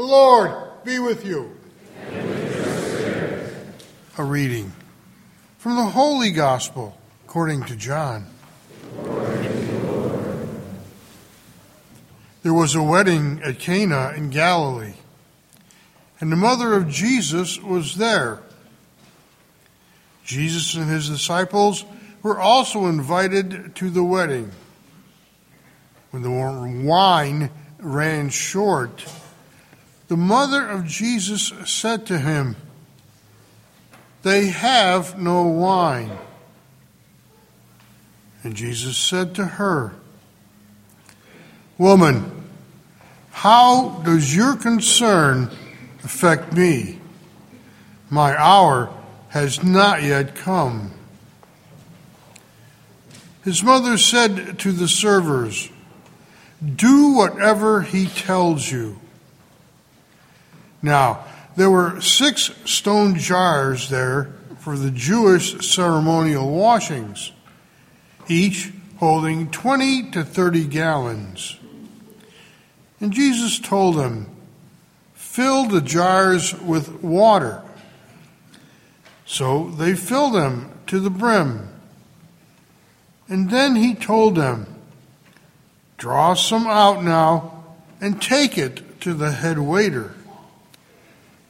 The Lord be with you. A reading from the Holy Gospel according to John. There was a wedding at Cana in Galilee, and the mother of Jesus was there. Jesus and his disciples were also invited to the wedding. When the wine ran short, the mother of Jesus said to him, They have no wine. And Jesus said to her, Woman, how does your concern affect me? My hour has not yet come. His mother said to the servers, Do whatever he tells you. Now, there were six stone jars there for the Jewish ceremonial washings, each holding 20 to 30 gallons. And Jesus told them, Fill the jars with water. So they filled them to the brim. And then he told them, Draw some out now and take it to the head waiter.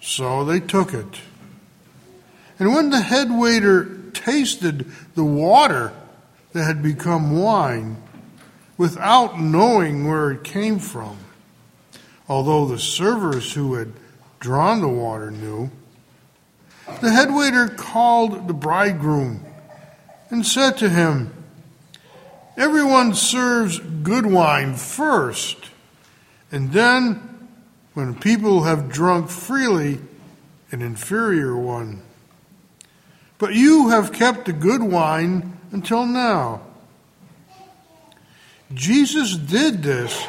So they took it. And when the head waiter tasted the water that had become wine, without knowing where it came from, although the servers who had drawn the water knew, the head waiter called the bridegroom and said to him, Everyone serves good wine first, and then when people have drunk freely, an inferior one. But you have kept the good wine until now. Jesus did this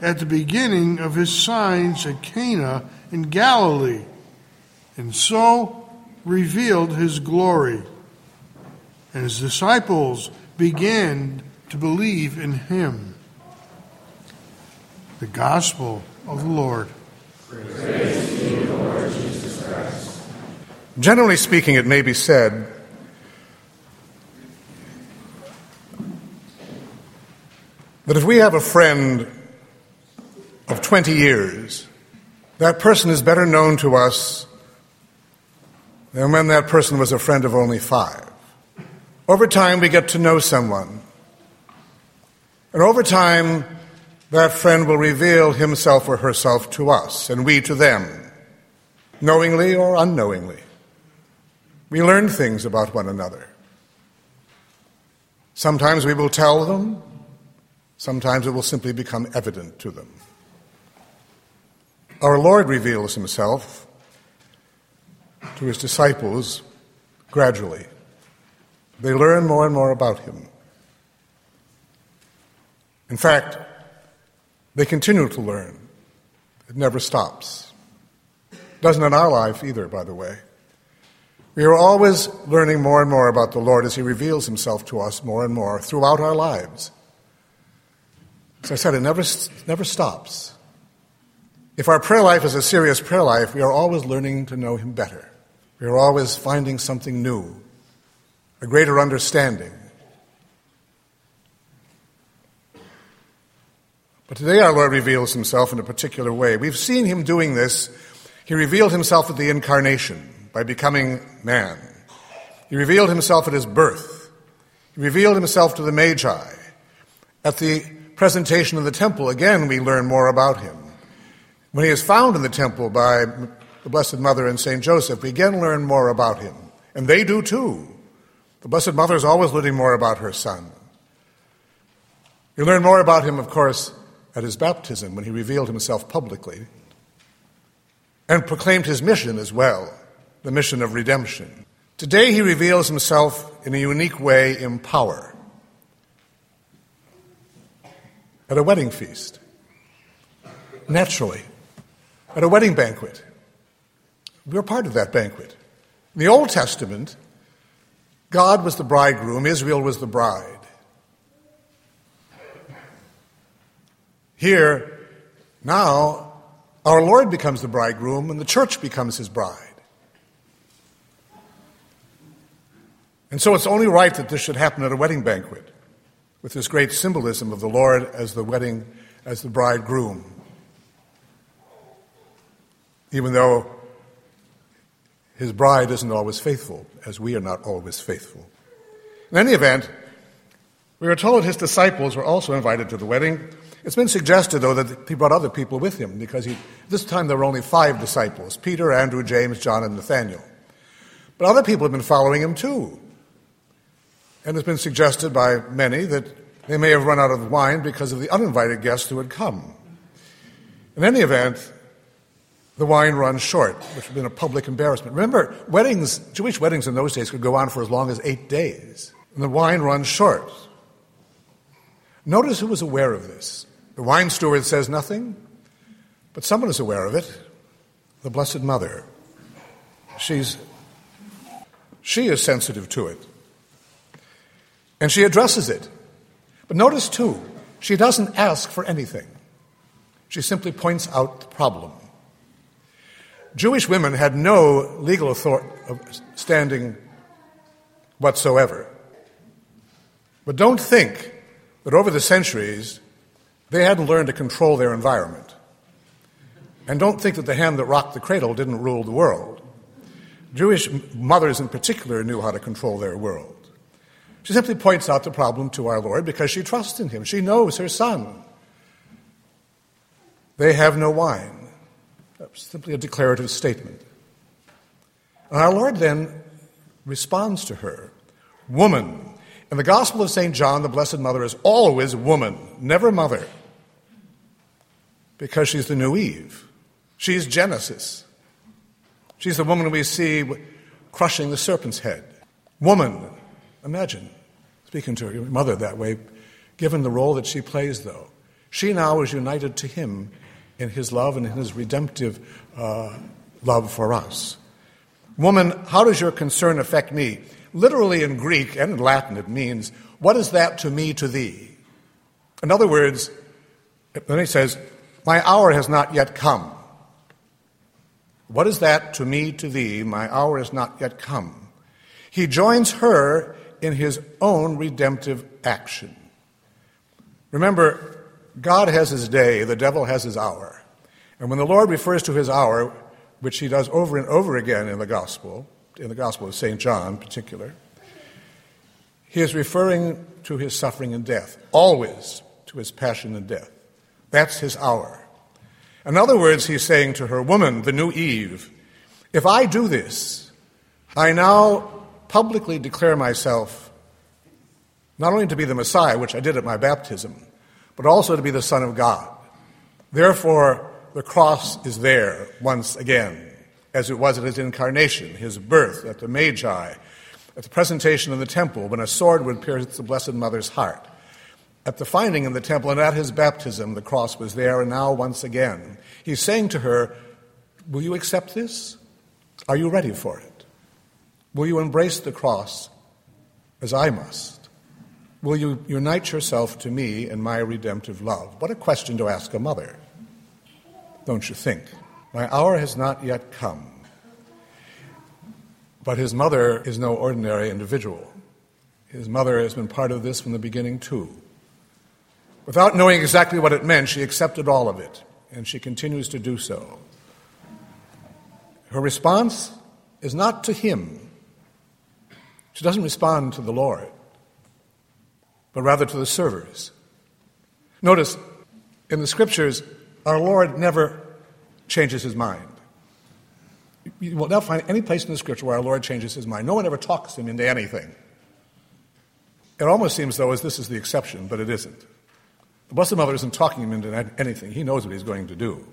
at the beginning of his signs at Cana in Galilee, and so revealed his glory. And his disciples began to believe in him. The Gospel of the Lord. Generally speaking, it may be said that if we have a friend of 20 years, that person is better known to us than when that person was a friend of only five. Over time, we get to know someone. And over time, that friend will reveal himself or herself to us, and we to them, knowingly or unknowingly. We learn things about one another. Sometimes we will tell them, sometimes it will simply become evident to them. Our Lord reveals himself to his disciples gradually. They learn more and more about him. In fact, they continue to learn. It never stops. Doesn't in our life either, by the way. We are always learning more and more about the Lord as He reveals Himself to us more and more throughout our lives. As I said, it never, never stops. If our prayer life is a serious prayer life, we are always learning to know Him better. We are always finding something new, a greater understanding, But today our Lord reveals himself in a particular way. We've seen him doing this. He revealed himself at the incarnation by becoming man. He revealed himself at his birth. He revealed himself to the Magi. At the presentation of the temple, again, we learn more about him. When he is found in the temple by the Blessed Mother and St. Joseph, we again learn more about him. And they do too. The Blessed Mother is always learning more about her son. You learn more about him, of course, at his baptism when he revealed himself publicly and proclaimed his mission as well the mission of redemption. Today he reveals himself in a unique way in power at a wedding feast, naturally, at a wedding banquet. We're part of that banquet. In the Old Testament, God was the bridegroom, Israel was the bride. Here, now, Our Lord becomes the bridegroom, and the church becomes his bride. And so it's only right that this should happen at a wedding banquet, with this great symbolism of the Lord as the wedding, as the bridegroom. Even though his bride isn't always faithful, as we are not always faithful. In any event, we are told his disciples were also invited to the wedding. It's been suggested, though, that he brought other people with him because he, this time there were only five disciples Peter, Andrew, James, John, and Nathaniel. But other people have been following him too. And it's been suggested by many that they may have run out of wine because of the uninvited guests who had come. In any event, the wine runs short, which would have been a public embarrassment. Remember, weddings, Jewish weddings in those days could go on for as long as eight days, and the wine runs short. Notice who was aware of this. The wine steward says nothing, but someone is aware of it the Blessed Mother. She's, she is sensitive to it. And she addresses it. But notice, too, she doesn't ask for anything. She simply points out the problem. Jewish women had no legal authority, uh, standing whatsoever. But don't think that over the centuries they hadn't learned to control their environment. And don't think that the hand that rocked the cradle didn't rule the world. Jewish mothers in particular knew how to control their world. She simply points out the problem to our Lord because she trusts in him. She knows her son. They have no wine That's simply a declarative statement. And our Lord then responds to her Woman. In the Gospel of St. John, the Blessed Mother is always woman, never mother, because she's the new Eve. She's Genesis. She's the woman we see crushing the serpent's head. Woman, imagine speaking to your mother that way, given the role that she plays, though. She now is united to him in his love and in his redemptive uh, love for us. Woman, how does your concern affect me? Literally in Greek and in Latin, it means, What is that to me, to thee? In other words, then he says, My hour has not yet come. What is that to me, to thee? My hour has not yet come. He joins her in his own redemptive action. Remember, God has his day, the devil has his hour. And when the Lord refers to his hour, which he does over and over again in the gospel, in the gospel of St. John in particular, he is referring to his suffering and death, always to his passion and death. That's his hour. In other words, he's saying to her, Woman, the new Eve, if I do this, I now publicly declare myself not only to be the Messiah, which I did at my baptism, but also to be the Son of God. Therefore, the cross is there once again, as it was at his incarnation, his birth at the Magi, at the presentation in the temple, when a sword would pierce the Blessed Mother's heart. At the finding in the temple and at his baptism, the cross was there, and now once again. He's saying to her, Will you accept this? Are you ready for it? Will you embrace the cross as I must? Will you unite yourself to me in my redemptive love? What a question to ask a mother, don't you think? My hour has not yet come. But his mother is no ordinary individual. His mother has been part of this from the beginning, too. Without knowing exactly what it meant, she accepted all of it, and she continues to do so. Her response is not to him, she doesn't respond to the Lord but rather to the servers. Notice, in the scriptures, our Lord never changes his mind. You will not find any place in the scripture where our Lord changes his mind. No one ever talks him into anything. It almost seems, though, as this is the exception, but it isn't. The Blessed Mother isn't talking him into anything. He knows what he's going to do.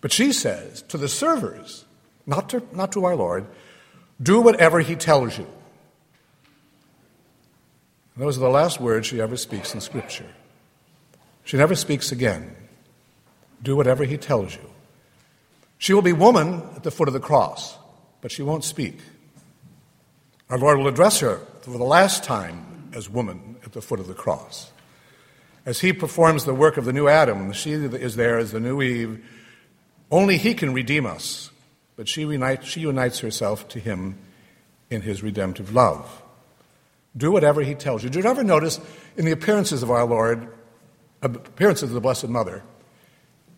But she says to the servers, not to, not to our Lord, do whatever he tells you. Those are the last words she ever speaks in Scripture. She never speaks again. Do whatever he tells you. She will be woman at the foot of the cross, but she won't speak. Our Lord will address her for the last time as woman at the foot of the cross. As he performs the work of the new Adam, she is there as the new Eve, Only He can redeem us, but she, unites, she unites herself to Him in His redemptive love. Do whatever He tells you. Did you ever notice in the appearances of our Lord, appearances of the Blessed Mother,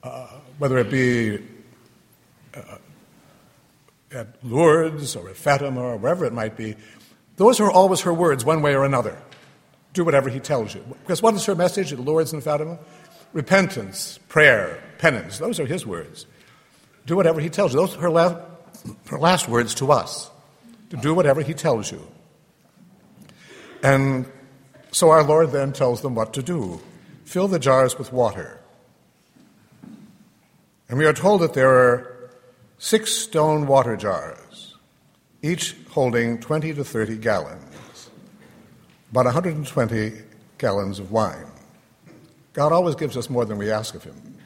uh, whether it be uh, at Lourdes or at Fatima or wherever it might be, those are always her words, one way or another. Do whatever he tells you. Because what is her message at Lourdes and Fatima? Repentance, prayer, penance. Those are his words. Do whatever he tells you. Those are her last, her last words to us. To do whatever he tells you. And so our Lord then tells them what to do fill the jars with water. And we are told that there are six stone water jars, each holding 20 to 30 gallons, about 120 gallons of wine. God always gives us more than we ask of Him.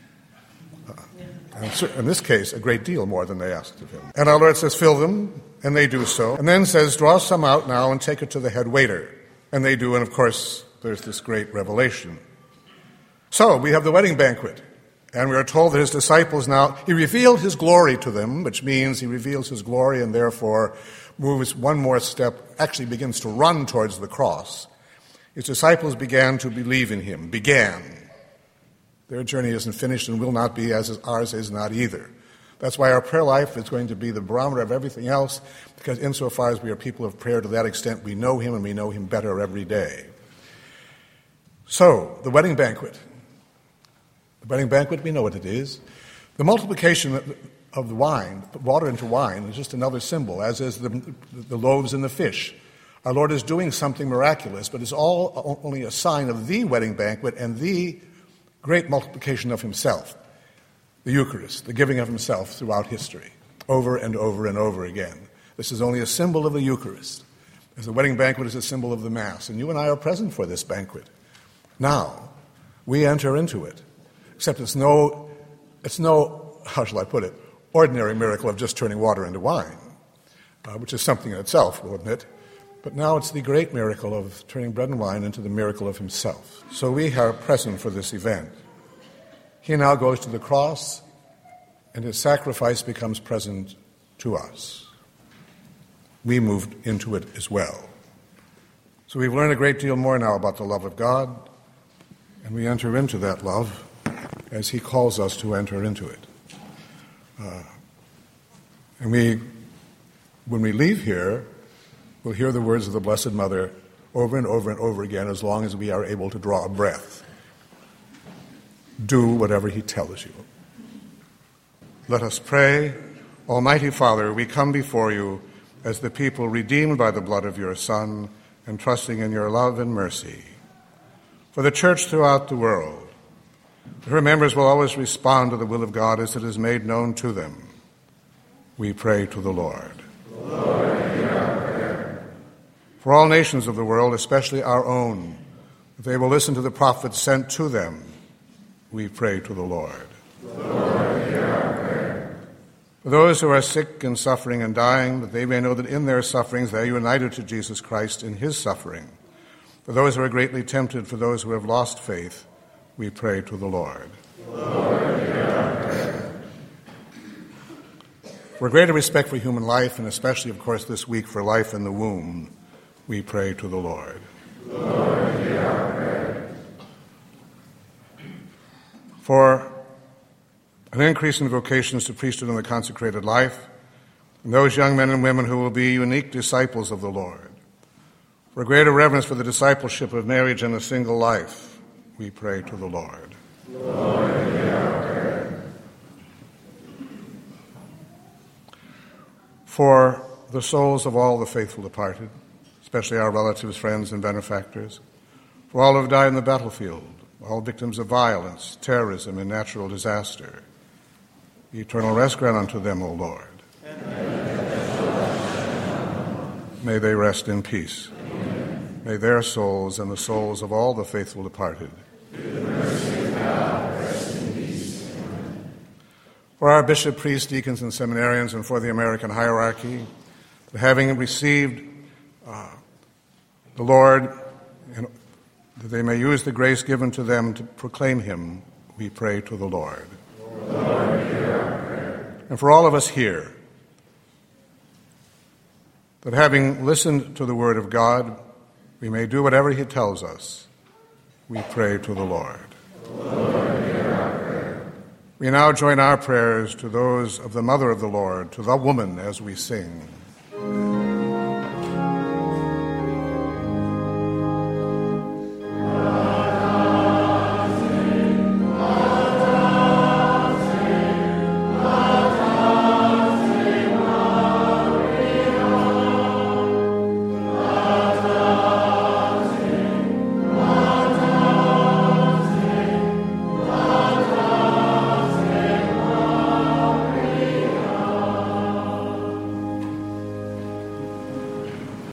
Uh, in this case, a great deal more than they asked of Him. And our Lord says, Fill them, and they do so. And then says, Draw some out now and take it to the head waiter. And they do, and of course, there's this great revelation. So we have the wedding banquet. And we are told that his disciples now, he revealed his glory to them, which means he reveals his glory and therefore moves one more step, actually begins to run towards the cross. His disciples began to believe in him, began. Their journey isn't finished and will not be, as ours is not either. That's why our prayer life is going to be the barometer of everything else, because insofar as we are people of prayer, to that extent we know him and we know him better every day. So, the wedding banquet. The wedding banquet, we know what it is. The multiplication of the wine, water into wine, is just another symbol, as is the, the loaves and the fish. Our Lord is doing something miraculous, but it's all only a sign of the wedding banquet and the great multiplication of Himself, the Eucharist, the giving of Himself throughout history, over and over and over again. This is only a symbol of the Eucharist, as the wedding banquet is a symbol of the Mass, and you and I are present for this banquet. Now, we enter into it except it's no, it's no, how shall I put it, ordinary miracle of just turning water into wine, uh, which is something in itself, we'll admit. But now it's the great miracle of turning bread and wine into the miracle of himself. So we are present for this event. He now goes to the cross, and his sacrifice becomes present to us. We moved into it as well. So we've learned a great deal more now about the love of God, and we enter into that love as He calls us to enter into it. Uh, and we, when we leave here, we'll hear the words of the Blessed Mother over and over and over again as long as we are able to draw a breath. Do whatever He tells you. Let us pray. Almighty Father, we come before you as the people redeemed by the blood of your Son and trusting in your love and mercy. For the church throughout the world, her members will always respond to the will of God as it is made known to them. We pray to the Lord. Lord For all nations of the world, especially our own, if they will listen to the prophets sent to them, we pray to the Lord. Lord For those who are sick and suffering and dying, that they may know that in their sufferings they are united to Jesus Christ in his suffering. For those who are greatly tempted, for those who have lost faith, we pray to the Lord. Lord for greater respect for human life, and especially, of course, this week for life in the womb, we pray to the Lord. Lord for an increase in vocations to priesthood and the consecrated life, and those young men and women who will be unique disciples of the Lord. For greater reverence for the discipleship of marriage and a single life we pray to the Lord. Lord For the souls of all the faithful departed, especially our relatives, friends, and benefactors, for all who have died in the battlefield, all victims of violence, terrorism, and natural disaster, eternal rest grant unto them, O Lord. May they rest in peace. May their souls and the souls of all the faithful departed for our bishop, priests, deacons, and seminarians, and for the American hierarchy, having received uh, the Lord, and that they may use the grace given to them to proclaim Him, we pray to the Lord. Lord and for all of us here, that having listened to the Word of God, we may do whatever He tells us. We pray to the Lord. Lord we now join our prayers to those of the Mother of the Lord, to the woman, as we sing.